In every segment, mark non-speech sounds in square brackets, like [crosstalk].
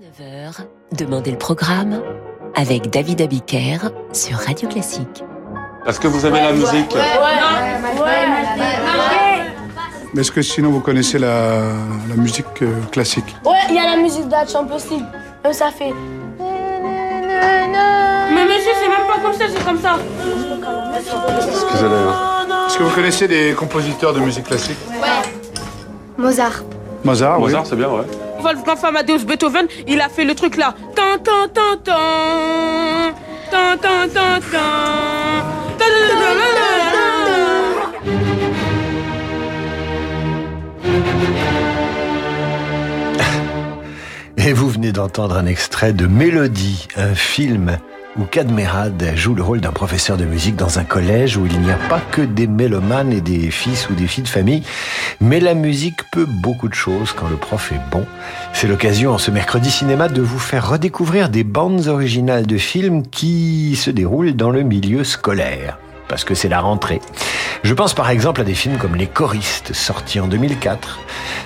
19h, Demandez le programme avec David Abiker sur Radio Classique. Est-ce que vous aimez la musique Mais est-ce que sinon vous connaissez la, la musique euh, classique Ouais, il y a la musique de la Champions League. Même ça fait. Mais monsieur, c'est même pas comme ça, c'est comme ça. Excusez-les. hein. Est-ce que vous connaissez des compositeurs de musique classique Mozart. Mozart, oui. Mozart, c'est bien, ouais. Wolfgang Amadeus Beethoven, il a fait le truc là. Et vous venez d'entendre un extrait de Mélodie, un film où Cadmerade joue le rôle d'un professeur de musique dans un collège où il n'y a pas que des mélomanes et des fils ou des filles de famille, mais la musique peut beaucoup de choses quand le prof est bon. C'est l'occasion en ce mercredi cinéma de vous faire redécouvrir des bandes originales de films qui se déroulent dans le milieu scolaire. Parce que c'est la rentrée. Je pense par exemple à des films comme Les choristes, sortis en 2004.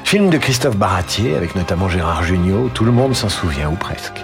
Film de Christophe Baratier, avec notamment Gérard Jugnot, tout le monde s'en souvient, ou presque.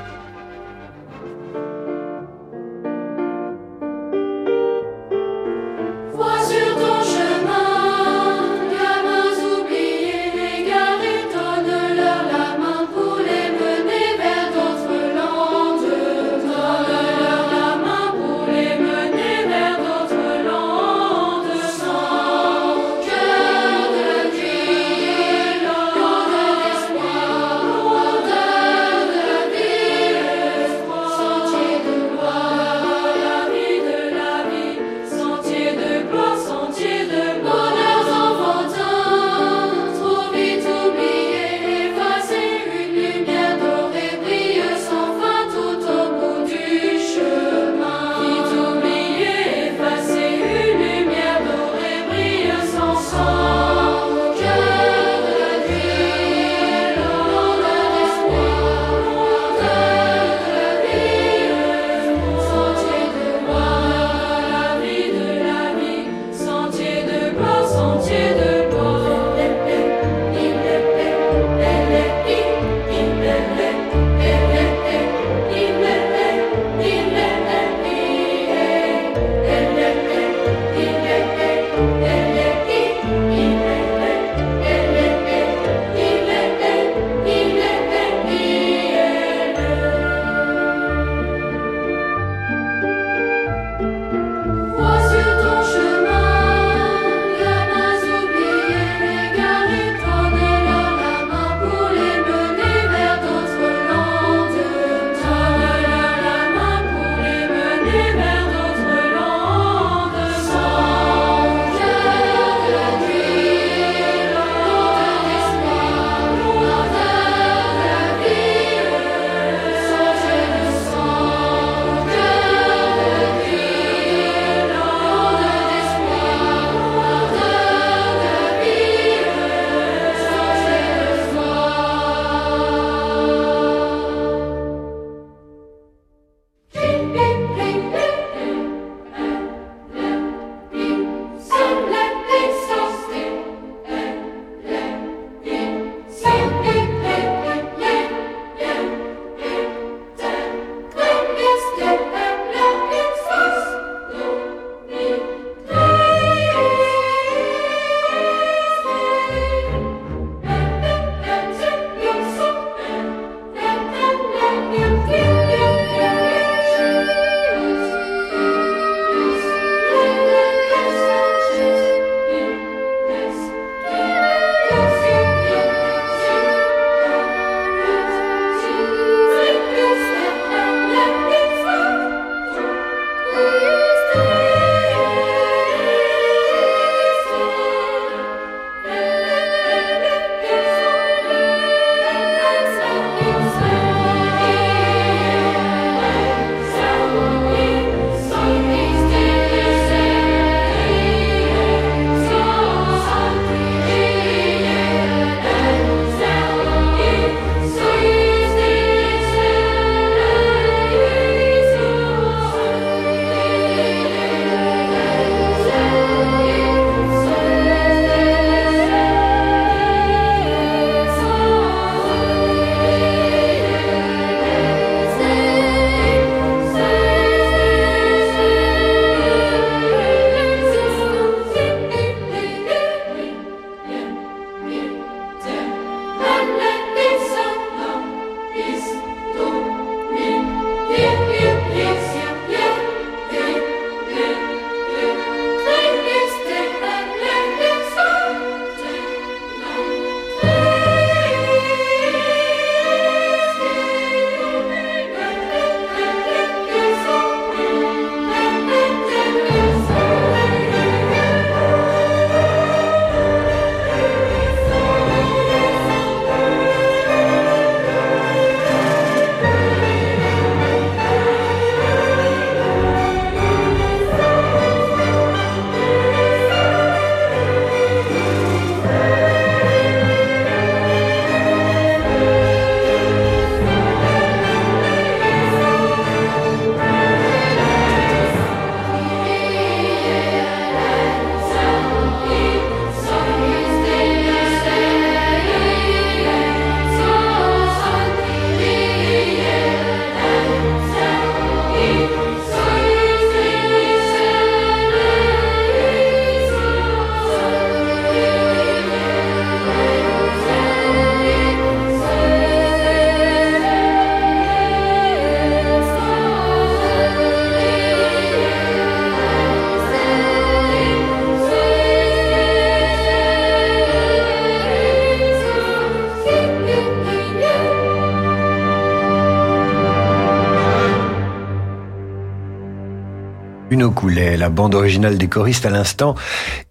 Une coulait, la bande originale des choristes à l'instant,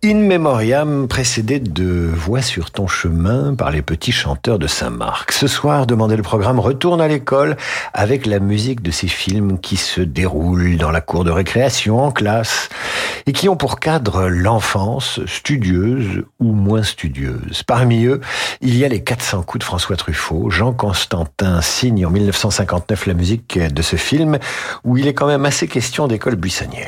In Memoriam, précédée de Voix sur ton chemin par les petits chanteurs de Saint-Marc. Ce soir, demandez le programme retourne à l'école avec la musique de ces films qui se déroulent dans la cour de récréation, en classe, et qui ont pour cadre l'enfance, studieuse ou moins studieuse. Parmi eux, il y a les 400 coups de François Truffaut. Jean Constantin signe en 1959 la musique de ce film, où il est quand même assez question d'école buissonnière.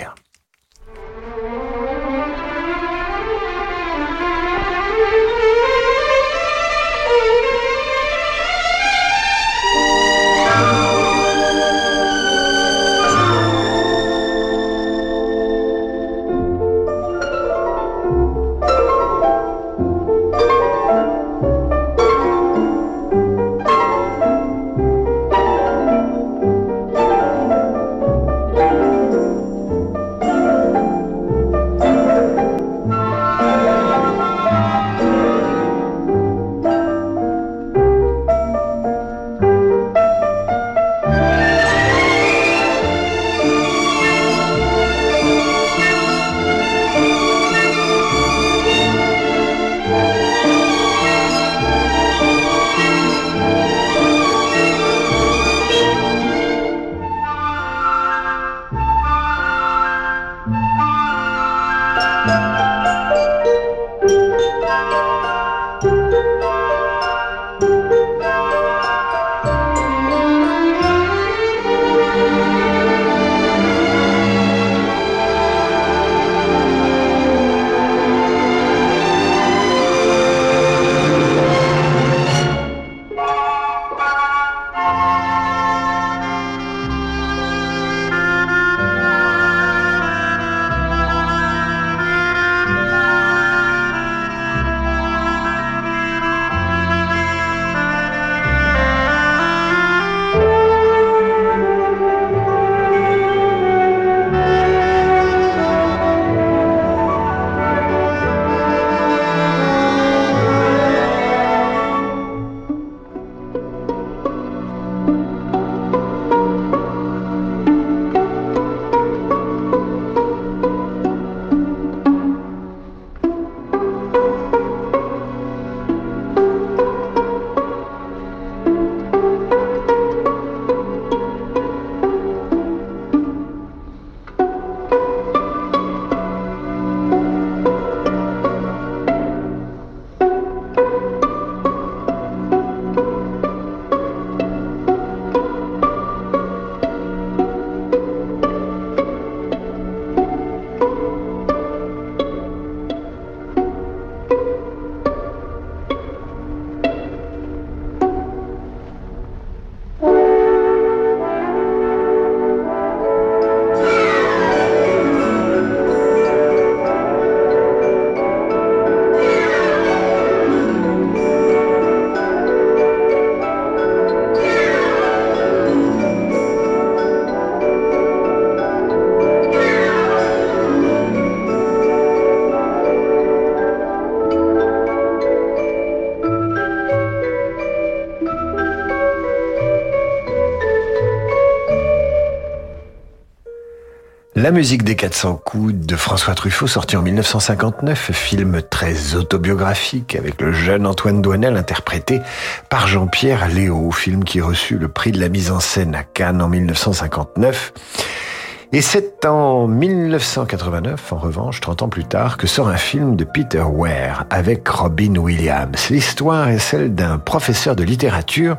Musique des 400 coups de François Truffaut, sorti en 1959, film très autobiographique avec le jeune Antoine Douanel interprété par Jean-Pierre Léo, film qui reçut le prix de la mise en scène à Cannes en 1959. Et c'est en 1989, en revanche, 30 ans plus tard, que sort un film de Peter Ware avec Robin Williams. L'histoire est celle d'un professeur de littérature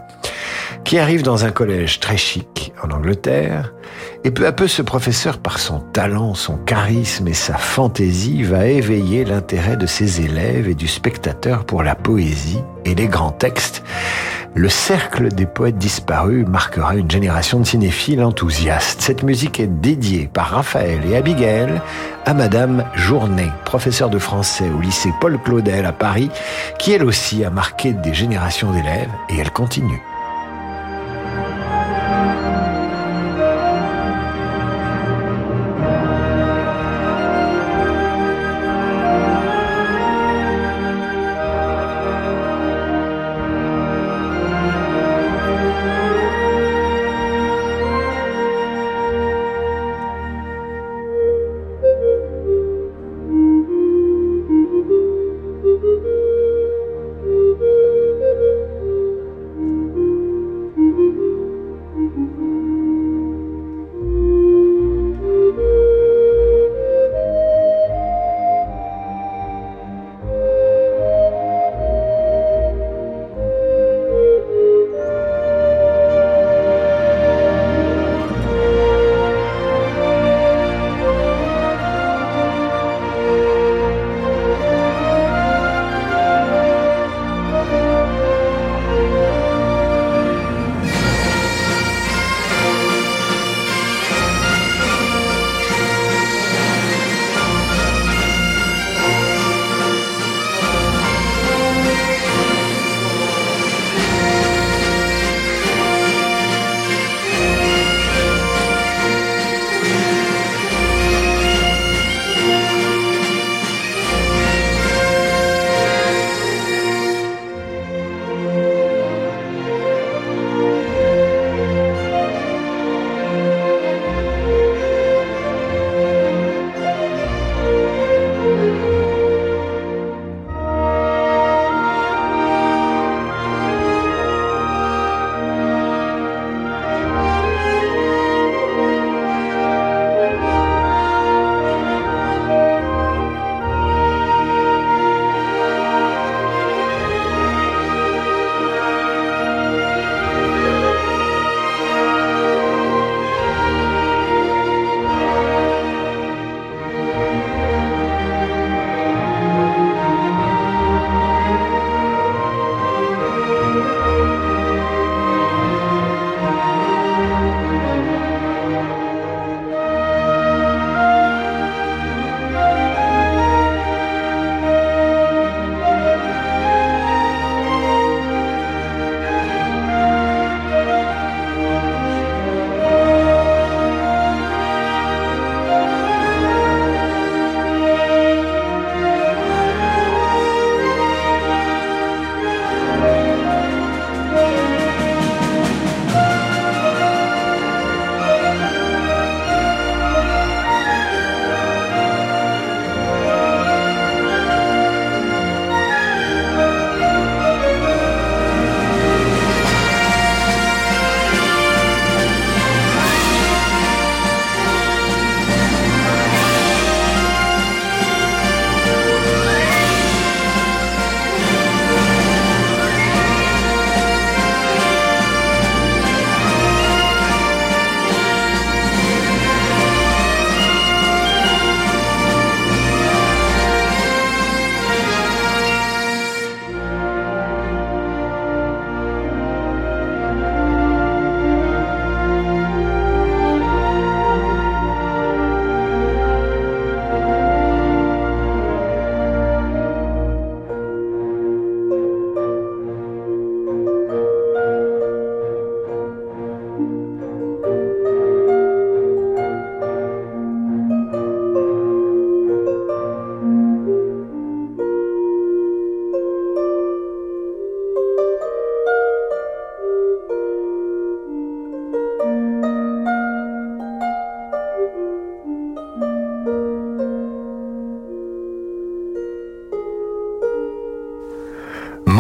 qui arrive dans un collège très chic en Angleterre et peu à peu, ce professeur, par son talent, son charisme et sa fantaisie, va éveiller l'intérêt de ses élèves et du spectateur pour la poésie et les grands textes. Le cercle des poètes disparus marquera une génération de cinéphiles enthousiastes. Cette musique est dédiée par Raphaël et Abigail à Madame Journet, professeure de français au lycée Paul Claudel à Paris, qui elle aussi a marqué des générations d'élèves et elle continue.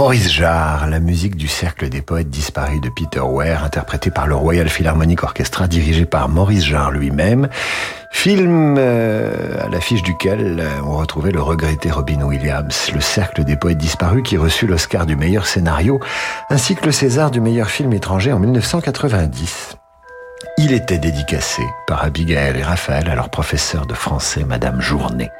Maurice Jarre, la musique du Cercle des poètes disparus de Peter Ware, interprétée par le Royal Philharmonic Orchestra, dirigé par Maurice Jarre lui-même. Film euh, à l'affiche duquel euh, on retrouvait le regretté Robin Williams, le Cercle des poètes disparus qui reçut l'Oscar du meilleur scénario, ainsi que le César du meilleur film étranger en 1990. Il était dédicacé par Abigail et Raphaël à leur professeur de français, Madame Journet.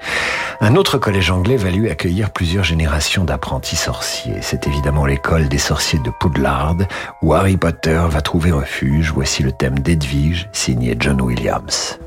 Un autre collège anglais va lui accueillir plusieurs générations d'apprentis sorciers. C'est évidemment l'école des sorciers de Poudlard, où Harry Potter va trouver refuge. Voici le thème d'Edwige, signé John Williams.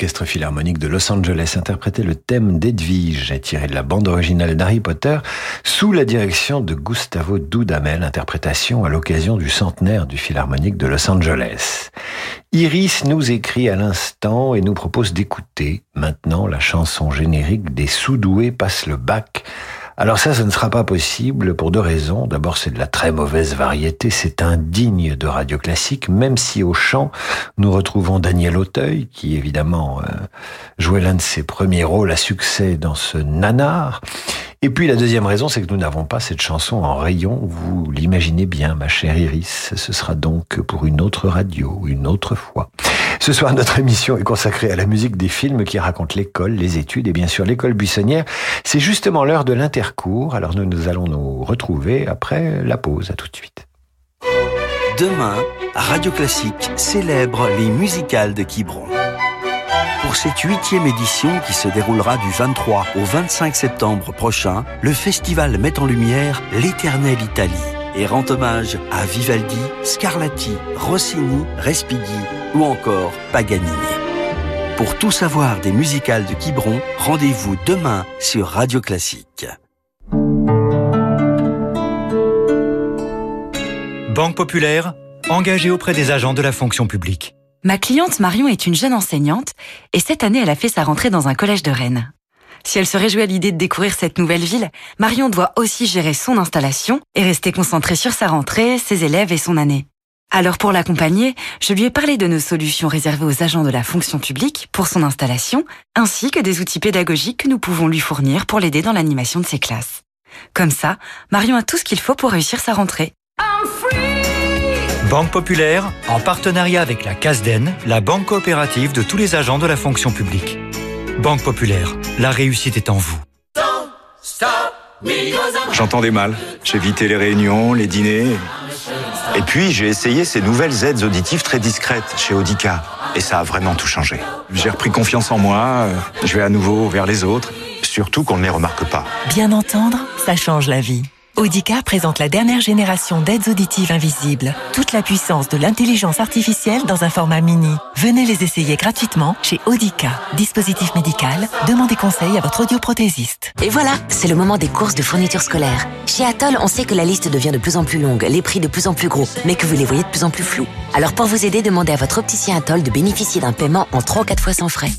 L'Orchestre Philharmonique de Los Angeles interprétait le thème d'Edwige, tiré de la bande originale d'Harry Potter, sous la direction de Gustavo Dudamel, interprétation à l'occasion du centenaire du Philharmonique de Los Angeles. Iris nous écrit à l'instant et nous propose d'écouter maintenant la chanson générique des Soudoués passe le bac alors ça, ce ne sera pas possible pour deux raisons. D'abord, c'est de la très mauvaise variété, c'est indigne de radio classique, même si au chant, nous retrouvons Daniel Auteuil, qui évidemment euh, jouait l'un de ses premiers rôles à succès dans ce nanar. Et puis la deuxième raison, c'est que nous n'avons pas cette chanson en rayon. Vous l'imaginez bien, ma chère Iris. Ce sera donc pour une autre radio, une autre fois. Ce soir, notre émission est consacrée à la musique des films qui racontent l'école, les études et bien sûr l'école buissonnière. C'est justement l'heure de l'intercours. Alors nous, nous allons nous retrouver après la pause. À tout de suite. Demain, Radio Classique célèbre les musicales de Quiberon. Pour cette huitième édition qui se déroulera du 23 au 25 septembre prochain, le festival met en lumière l'éternelle Italie et rend hommage à Vivaldi, Scarlatti, Rossini, Respighi ou encore Paganini. Pour tout savoir des musicales de Quiberon, rendez-vous demain sur Radio Classique. Banque Populaire, engagée auprès des agents de la fonction publique. Ma cliente Marion est une jeune enseignante et cette année elle a fait sa rentrée dans un collège de Rennes. Si elle se réjouit à l'idée de découvrir cette nouvelle ville, Marion doit aussi gérer son installation et rester concentrée sur sa rentrée, ses élèves et son année. Alors pour l'accompagner, je lui ai parlé de nos solutions réservées aux agents de la fonction publique pour son installation, ainsi que des outils pédagogiques que nous pouvons lui fournir pour l'aider dans l'animation de ses classes. Comme ça, Marion a tout ce qu'il faut pour réussir sa rentrée. Banque Populaire, en partenariat avec la CASDEN, la banque coopérative de tous les agents de la fonction publique. Banque Populaire, la réussite est en vous. J'entendais mal. J'ai évité les réunions, les dîners. Et puis, j'ai essayé ces nouvelles aides auditives très discrètes chez Audica. Et ça a vraiment tout changé. J'ai repris confiance en moi, euh, je vais à nouveau vers les autres, surtout qu'on ne les remarque pas. Bien entendre, ça change la vie. Audica présente la dernière génération d'aides auditives invisibles. Toute la puissance de l'intelligence artificielle dans un format mini. Venez les essayer gratuitement chez Audica. Dispositif médical, demandez conseil à votre audioprothésiste. Et voilà, c'est le moment des courses de fournitures scolaires. Chez Atoll, on sait que la liste devient de plus en plus longue, les prix de plus en plus gros, mais que vous les voyez de plus en plus flous. Alors pour vous aider, demandez à votre opticien Atoll de bénéficier d'un paiement en 3 ou 4 fois sans frais.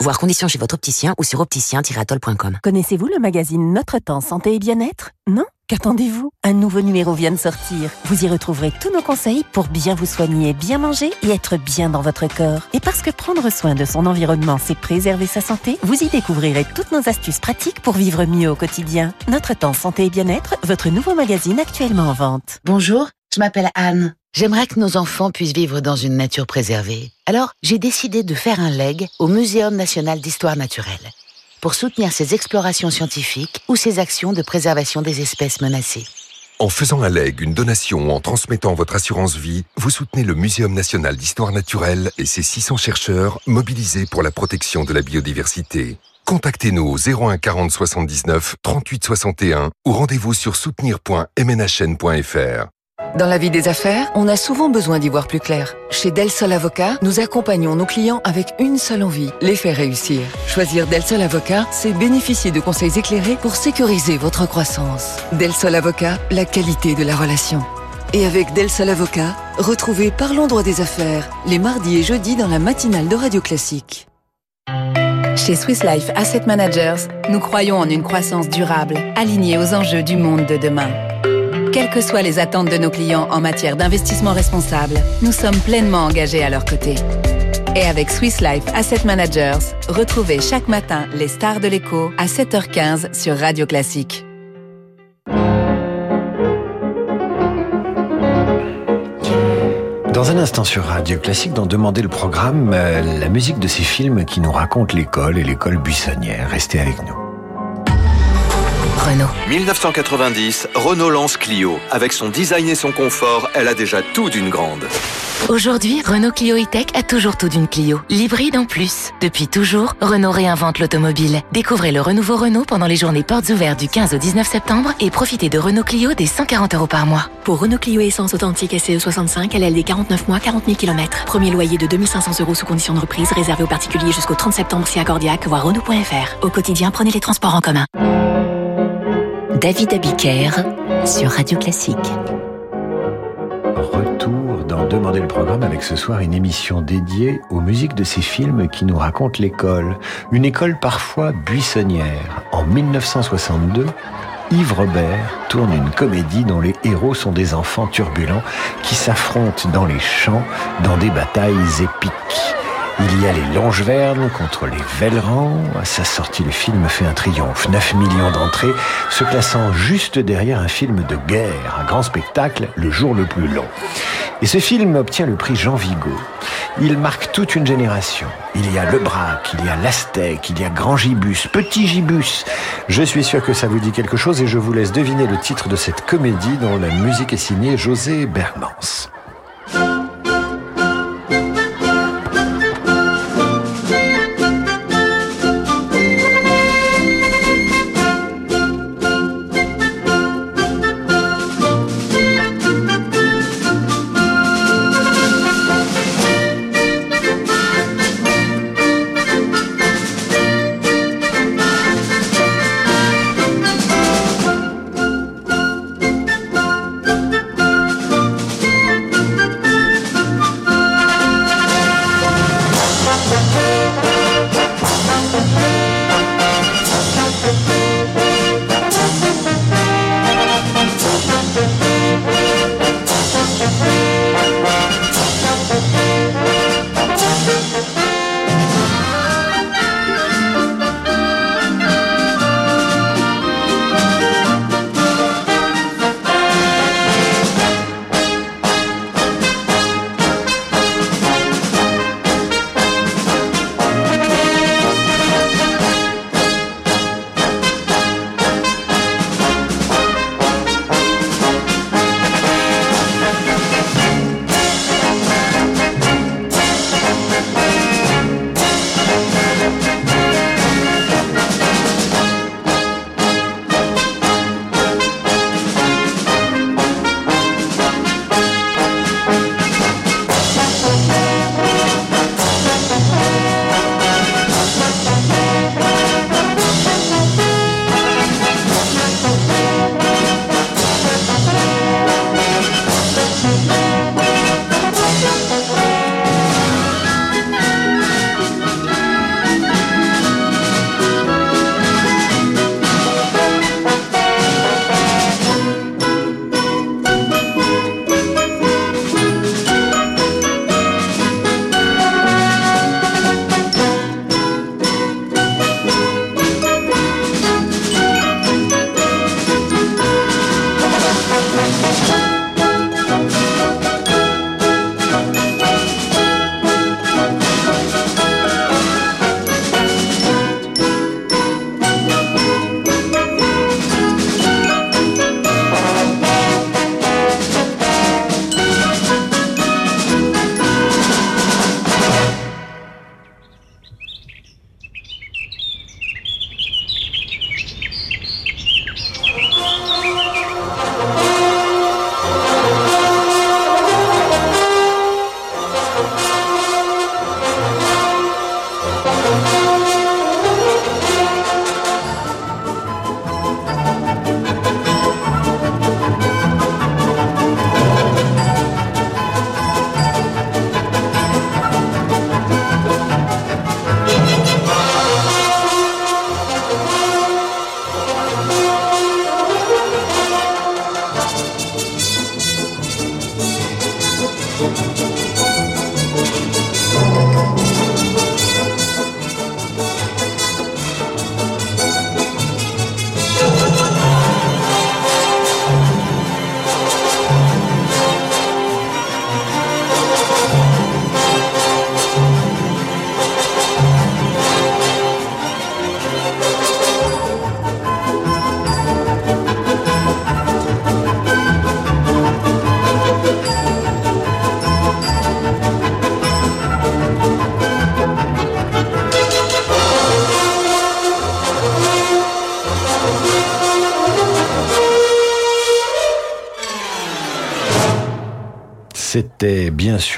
Voir conditions chez votre opticien ou sur opticien-atoll.com. Connaissez-vous le magazine Notre Temps Santé et Bien-être? Non? Qu'attendez-vous? Un nouveau numéro vient de sortir. Vous y retrouverez tous nos conseils pour bien vous soigner, bien manger et être bien dans votre corps. Et parce que prendre soin de son environnement, c'est préserver sa santé, vous y découvrirez toutes nos astuces pratiques pour vivre mieux au quotidien. Notre Temps Santé et Bien-être, votre nouveau magazine actuellement en vente. Bonjour, je m'appelle Anne. J'aimerais que nos enfants puissent vivre dans une nature préservée. Alors, j'ai décidé de faire un leg au Muséum national d'histoire naturelle pour soutenir ses explorations scientifiques ou ses actions de préservation des espèces menacées. En faisant un leg, une donation ou en transmettant votre assurance vie, vous soutenez le Muséum national d'histoire naturelle et ses 600 chercheurs mobilisés pour la protection de la biodiversité. Contactez-nous au 01 40 79 38 61 ou rendez-vous sur soutenir.mnhn.fr. Dans la vie des affaires, on a souvent besoin d'y voir plus clair. Chez Del Sol Avocat, nous accompagnons nos clients avec une seule envie, les faire réussir. Choisir Del Sol Avocat, c'est bénéficier de conseils éclairés pour sécuriser votre croissance. Del Sol Avocat, la qualité de la relation. Et avec Del Sol Avocat, retrouvez Parlons droit des affaires, les mardis et jeudis dans la matinale de Radio Classique. Chez Swiss Life Asset Managers, nous croyons en une croissance durable, alignée aux enjeux du monde de demain. Quelles que soient les attentes de nos clients en matière d'investissement responsable, nous sommes pleinement engagés à leur côté. Et avec Swiss Life Asset Managers, retrouvez chaque matin les stars de l'écho à 7h15 sur Radio Classique. Dans un instant sur Radio Classique, dans Demander le programme, euh, la musique de ces films qui nous racontent l'école et l'école buissonnière. Restez avec nous. Renault. 1990, Renault lance Clio. Avec son design et son confort, elle a déjà tout d'une grande. Aujourd'hui, Renault Clio E-Tech a toujours tout d'une Clio. L'hybride en plus. Depuis toujours, Renault réinvente l'automobile. Découvrez le renouveau Renault pendant les journées portes ouvertes du 15 au 19 septembre et profitez de Renault Clio des 140 euros par mois. Pour Renault Clio Essence authentique SCE 65, LLD 49 mois, 40 000 km. Premier loyer de 2500 euros sous condition de reprise, réservé aux particuliers jusqu'au 30 septembre si accordiaque, voire Renault.fr. Au quotidien, prenez les transports en commun. David Abiker sur Radio Classique. Retour dans Demander le programme avec ce soir une émission dédiée aux musiques de ces films qui nous racontent l'école. Une école parfois buissonnière. En 1962, Yves Robert tourne une comédie dont les héros sont des enfants turbulents qui s'affrontent dans les champs dans des batailles épiques. Il y a les Longevernes contre les Vellerans. À sa sortie, le film fait un triomphe. 9 millions d'entrées, se classant juste derrière un film de guerre, un grand spectacle, le jour le plus long. Et ce film obtient le prix Jean Vigo. Il marque toute une génération. Il y a Le Braque, il y a l'Aztèque, il y a Grand Gibus, Petit Gibus. Je suis sûr que ça vous dit quelque chose et je vous laisse deviner le titre de cette comédie dont la musique est signée José Bermans.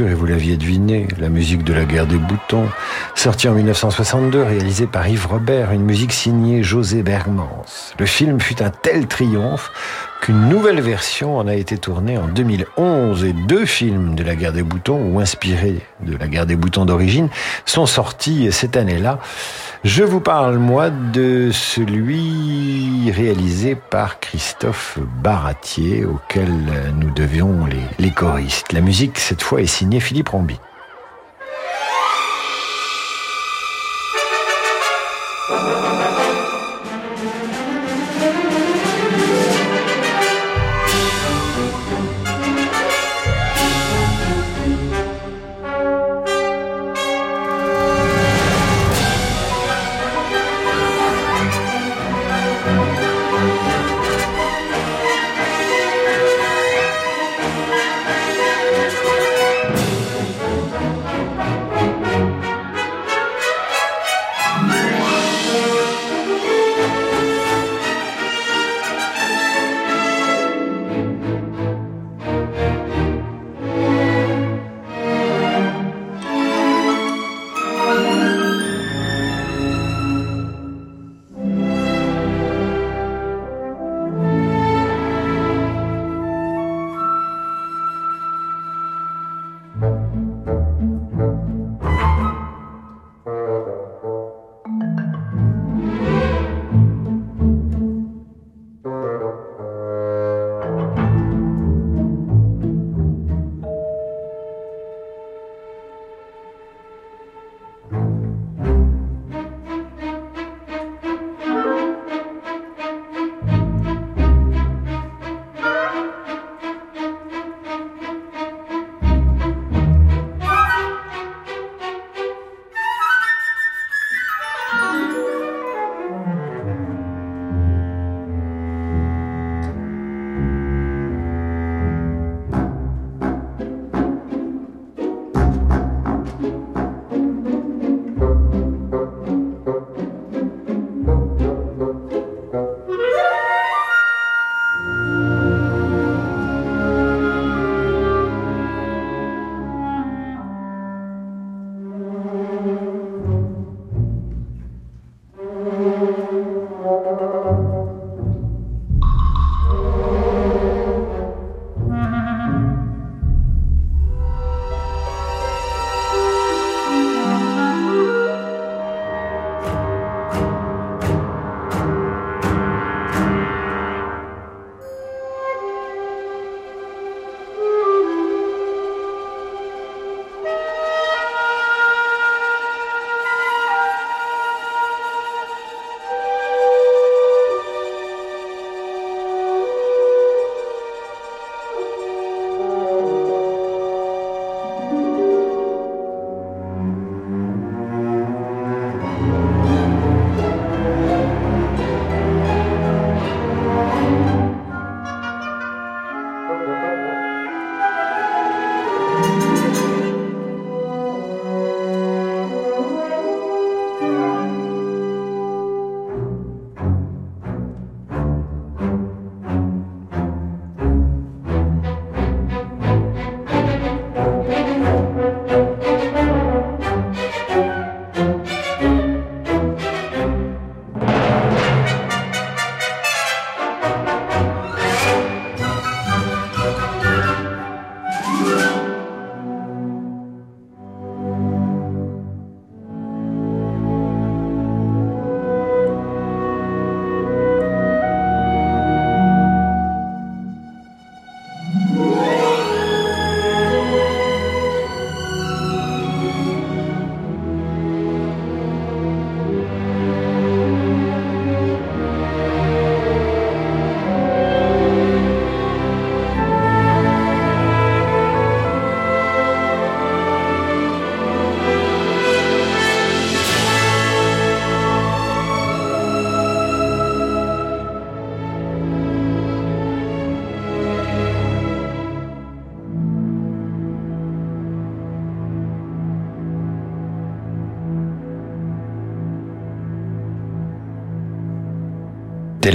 Et vous l'aviez deviné, la musique de la guerre des boutons, sortie en 1962, réalisée par Yves Robert, une musique signée José Bergmans. Le film fut un tel triomphe qu'une nouvelle version en a été tournée en 2011 et deux films de la guerre des boutons, ou inspirés de la guerre des boutons d'origine, sont sortis cette année-là. Je vous parle, moi, de celui réalisé par Christophe Baratier, auquel nous devions les, choristes. La musique, cette fois, est signée Philippe Rombi.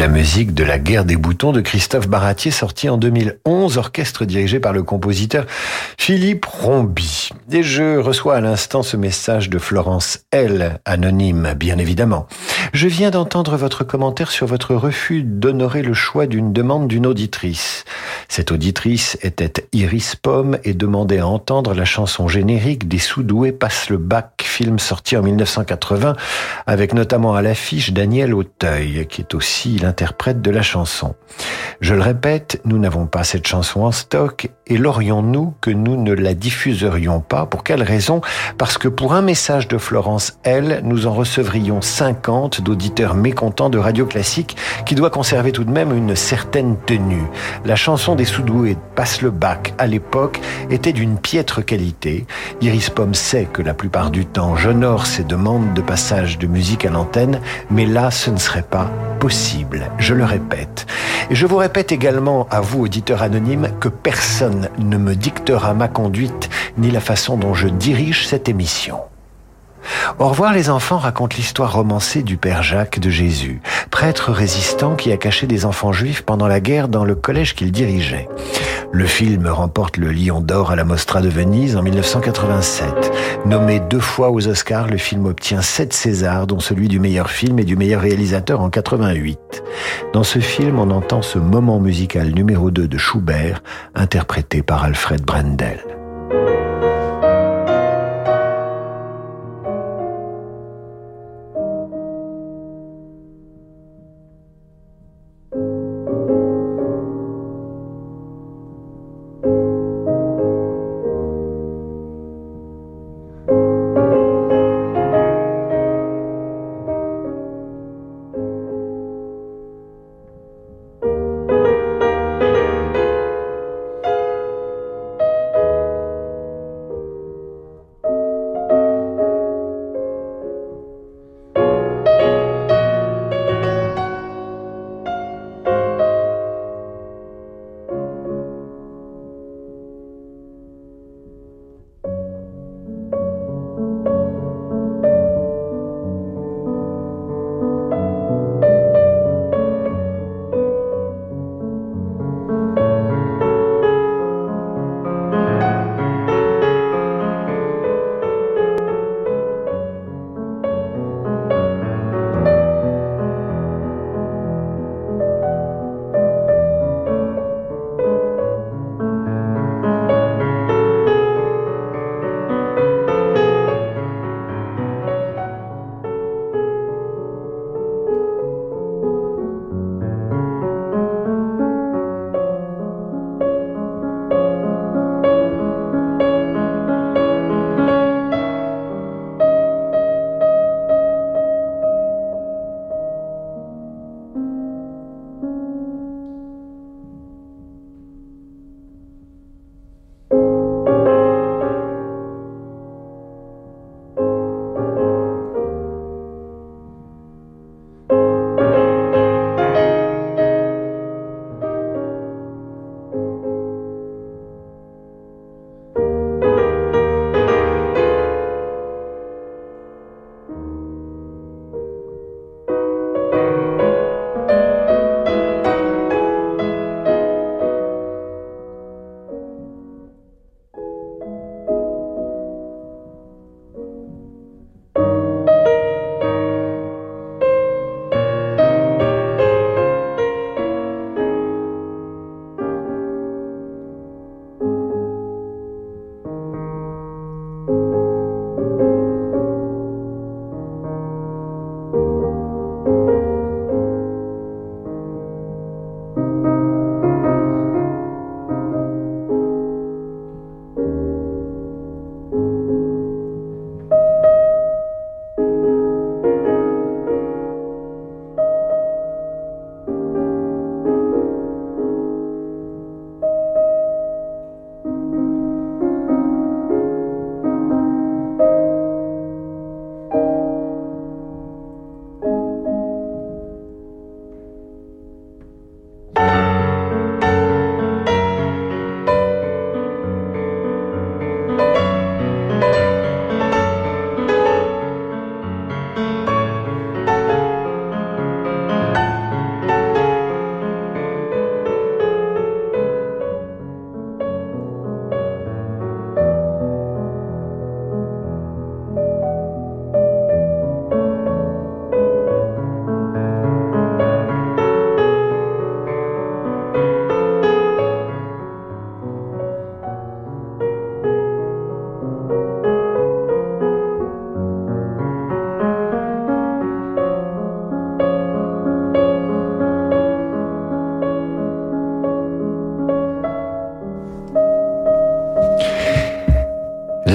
La musique de La guerre des boutons de Christophe Baratier, sorti en 2011, orchestre dirigé par le compositeur Philippe Rombi. Et je reçois à l'instant ce message de Florence L, anonyme, bien évidemment. Je viens d'entendre votre commentaire sur votre refus d'honorer le choix d'une demande d'une auditrice. Cette auditrice était Iris Pomme et demandait à entendre la chanson générique des Soudoués passe le bac, film sorti en 1980, avec notamment à l'affiche Daniel Auteuil, qui est aussi l'interprète de la chanson. Je le répète, nous n'avons pas cette chanson en stock et l'aurions-nous que nous ne la diffuserions pas? Pour quelle raison? Parce que pour un message de Florence L, nous en recevrions 50 d'auditeurs mécontents de Radio Classique qui doit conserver tout de même une certaine tenue. La chanson des Soudoués Passe le bac à l'époque était d'une piètre qualité. Iris Pomme sait que la plupart du temps j'honore ces demandes de passage de musique à l'antenne, mais là ce ne serait pas possible. Je le répète. Et je vous répète également à vous, auditeurs anonymes, que personne ne me dictera ma conduite ni la façon dont je dirige cette émission. Au revoir les enfants raconte l'histoire romancée du Père Jacques de Jésus, prêtre résistant qui a caché des enfants juifs pendant la guerre dans le collège qu'il dirigeait. Le film remporte le Lion d'or à la Mostra de Venise en 1987. Nommé deux fois aux Oscars, le film obtient sept Césars, dont celui du meilleur film et du meilleur réalisateur en 88. Dans ce film, on entend ce moment musical numéro 2 de Schubert, interprété par Alfred Brendel.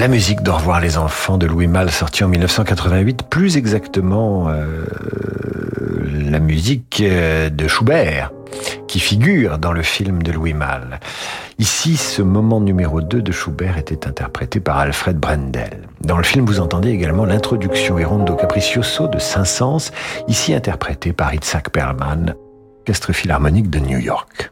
Musique d'Au revoir les enfants de Louis Malle, sorti en 1988, plus exactement euh, la musique euh, de Schubert, qui figure dans le film de Louis Malle. Ici, ce moment numéro 2 de Schubert était interprété par Alfred Brendel. Dans le film, vous entendez également l'introduction et rondo capriccioso de Saint-Saëns, ici interprété par Itzhak Perlman, orchestre philharmonique de New York.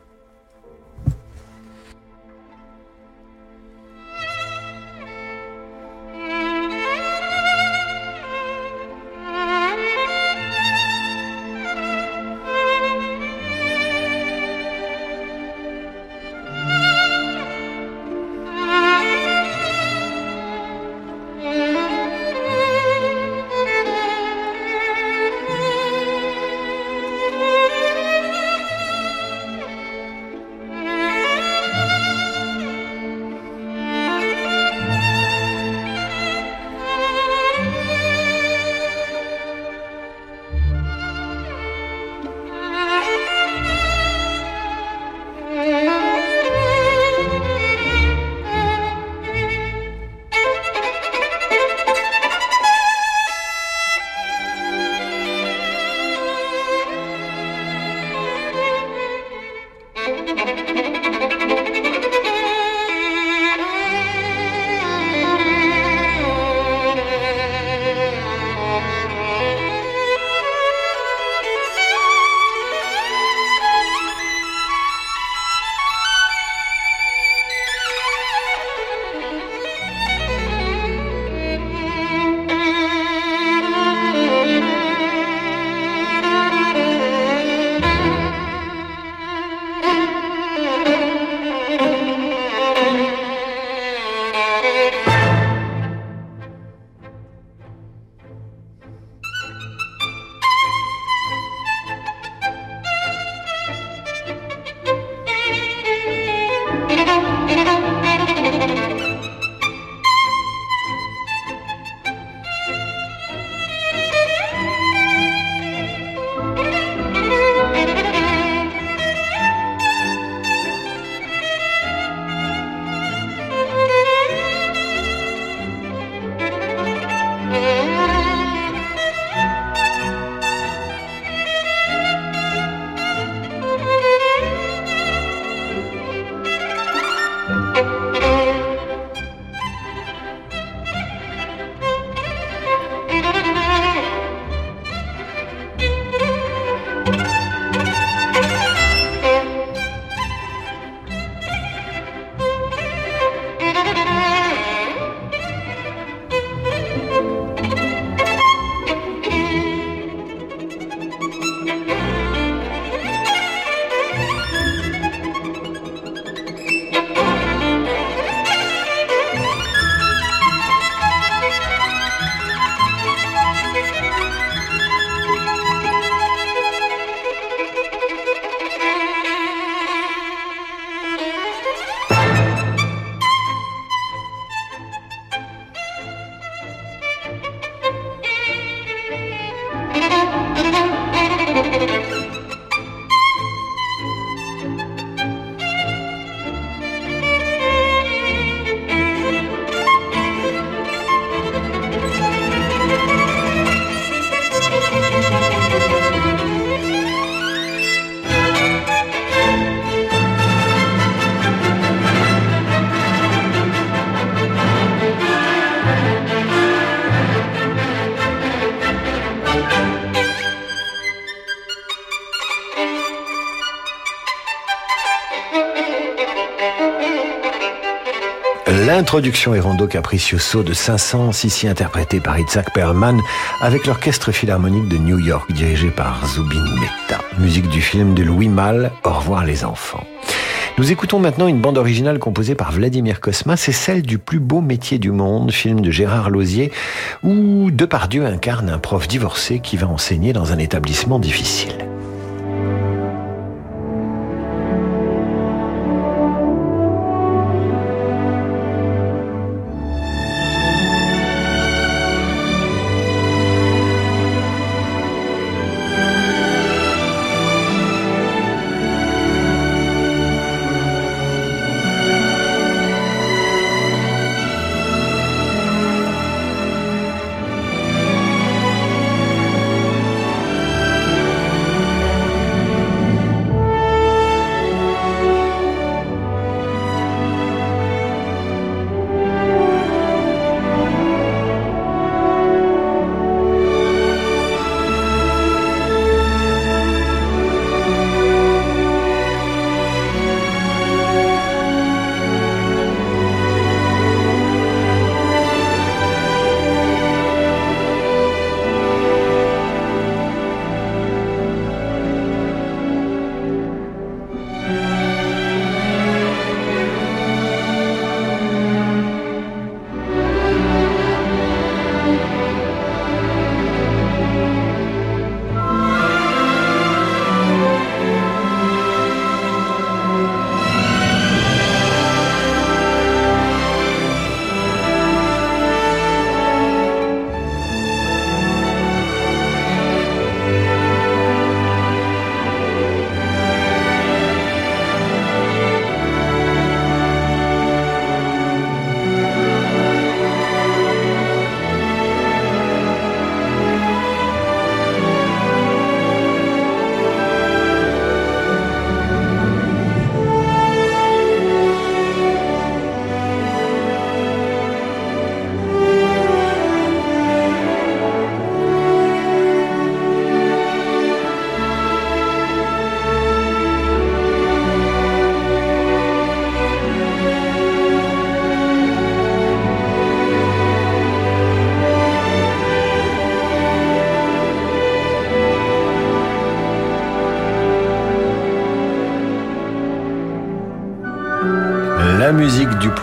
L'introduction et rondo capriccioso de 500, ici interprété par Itzhak Perlman, avec l'orchestre philharmonique de New York, dirigé par Zubin Mehta. Musique du film de Louis Malle, Au revoir les enfants. Nous écoutons maintenant une bande originale composée par Vladimir Kosma, c'est celle du plus beau métier du monde, film de Gérard Lausier, où Depardieu incarne un prof divorcé qui va enseigner dans un établissement difficile.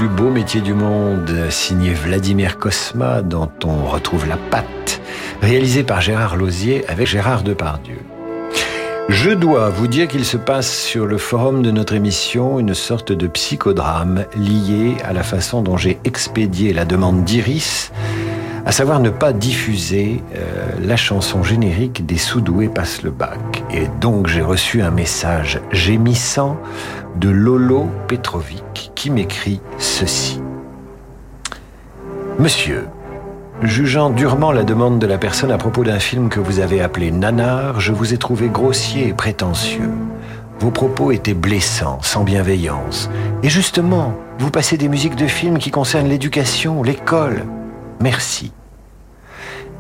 Plus beaux métiers du monde, signé Vladimir Kosma, dont on retrouve la patte, réalisé par Gérard Lausier avec Gérard Depardieu. Je dois vous dire qu'il se passe sur le forum de notre émission une sorte de psychodrame lié à la façon dont j'ai expédié la demande d'Iris, à savoir ne pas diffuser euh, la chanson générique des Soudoués passe le bac. Et donc j'ai reçu un message gémissant de Lolo Petrovic qui m'écrit ceci. Monsieur, Jugeant durement la demande de la personne à propos d'un film que vous avez appelé Nanar, je vous ai trouvé grossier et prétentieux. Vos propos étaient blessants, sans bienveillance. Et justement, vous passez des musiques de films qui concernent l'éducation, l'école. Merci.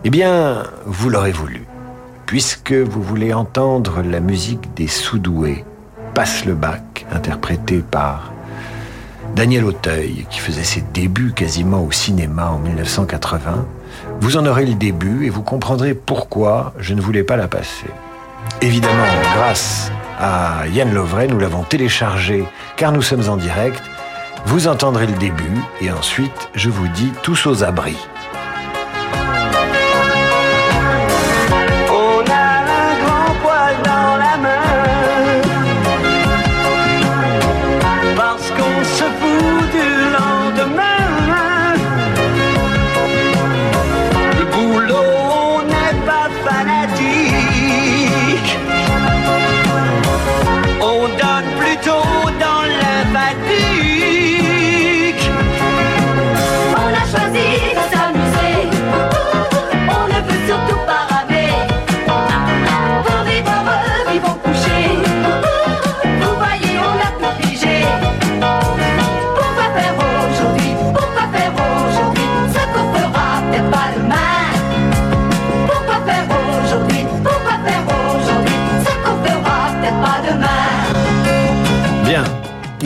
Eh bien, vous l'aurez voulu. Puisque vous voulez entendre la musique des Soudoués, Passe le bac, interprétée par Daniel Auteuil, qui faisait ses débuts quasiment au cinéma en 1980. Vous en aurez le début et vous comprendrez pourquoi je ne voulais pas la passer. Évidemment, grâce à Yann Lovray, nous l'avons téléchargé car nous sommes en direct. Vous entendrez le début et ensuite, je vous dis tous aux abris.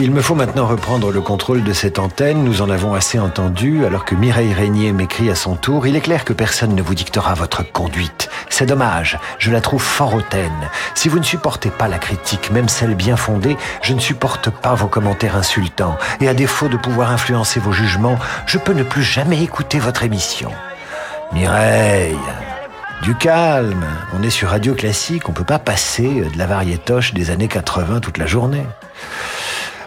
Il me faut maintenant reprendre le contrôle de cette antenne. Nous en avons assez entendu. Alors que Mireille Régnier m'écrit à son tour, il est clair que personne ne vous dictera votre conduite. C'est dommage. Je la trouve fort hautaine. Si vous ne supportez pas la critique, même celle bien fondée, je ne supporte pas vos commentaires insultants. Et à défaut de pouvoir influencer vos jugements, je peux ne plus jamais écouter votre émission. Mireille, du calme. On est sur Radio Classique, on peut pas passer de la variétoche des années 80 toute la journée.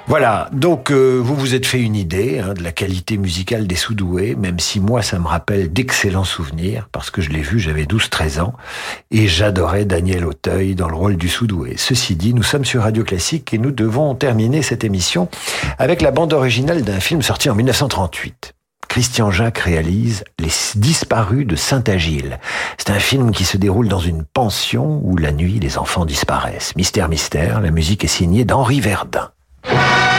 Voilà, donc euh, vous vous êtes fait une idée hein, de la qualité musicale des Soudoués, même si moi ça me rappelle d'excellents souvenirs, parce que je l'ai vu, j'avais 12-13 ans, et j'adorais Daniel Auteuil dans le rôle du Soudoué. Ceci dit, nous sommes sur Radio Classique et nous devons terminer cette émission avec la bande originale d'un film sorti en 1938. Christian Jacques réalise Les Disparus de Saint-Agile. C'est un film qui se déroule dans une pension où la nuit les enfants disparaissent. Mystère, mystère, la musique est signée d'Henri Verdun. Yeah. [laughs]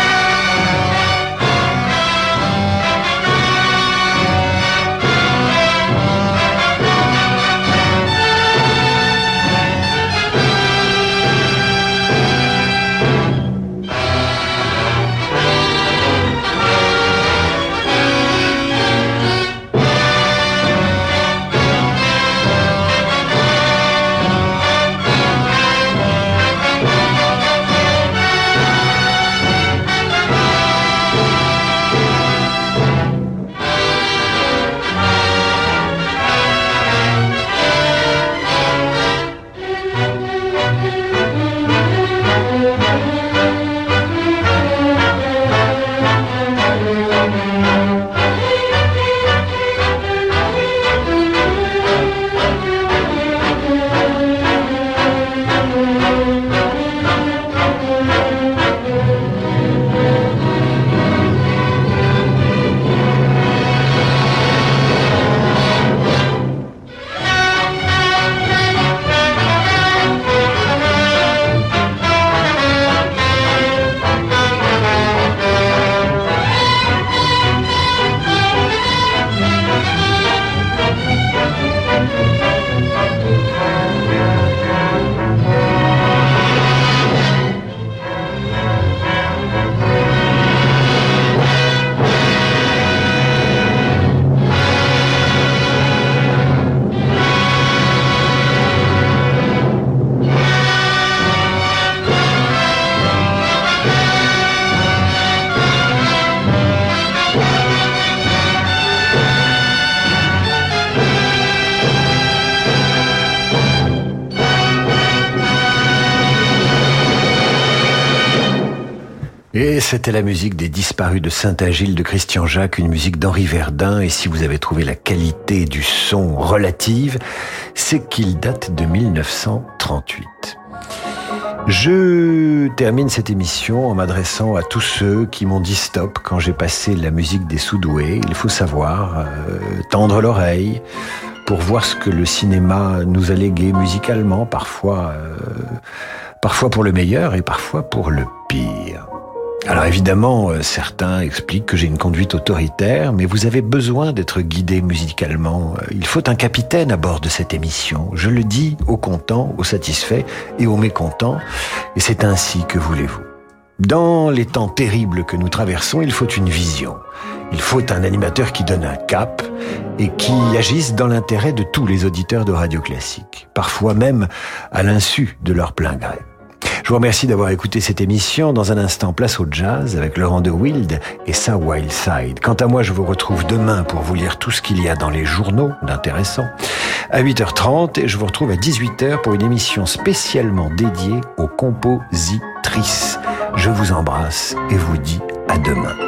c'était la musique des disparus de Saint-Agile de Christian Jacques, une musique d'Henri Verdun. Et si vous avez trouvé la qualité du son relative, c'est qu'il date de 1938. Je termine cette émission en m'adressant à tous ceux qui m'ont dit stop quand j'ai passé la musique des Soudoués. Il faut savoir euh, tendre l'oreille pour voir ce que le cinéma nous a légué musicalement, parfois, euh, parfois pour le meilleur et parfois pour le pire. Alors évidemment, euh, certains expliquent que j'ai une conduite autoritaire, mais vous avez besoin d'être guidé musicalement. Euh, Il faut un capitaine à bord de cette émission. Je le dis aux contents, aux satisfaits et aux mécontents, et c'est ainsi que voulez-vous. Dans les temps terribles que nous traversons, il faut une vision. Il faut un animateur qui donne un cap et qui agisse dans l'intérêt de tous les auditeurs de Radio Classique, parfois même à l'insu de leur plein gré. Je vous remercie d'avoir écouté cette émission. Dans un instant, place au jazz avec Laurent de Wild et sa Wild Side. Quant à moi, je vous retrouve demain pour vous lire tout ce qu'il y a dans les journaux d'intéressant. À 8h30 et je vous retrouve à 18h pour une émission spécialement dédiée aux compositrices. Je vous embrasse et vous dis à demain.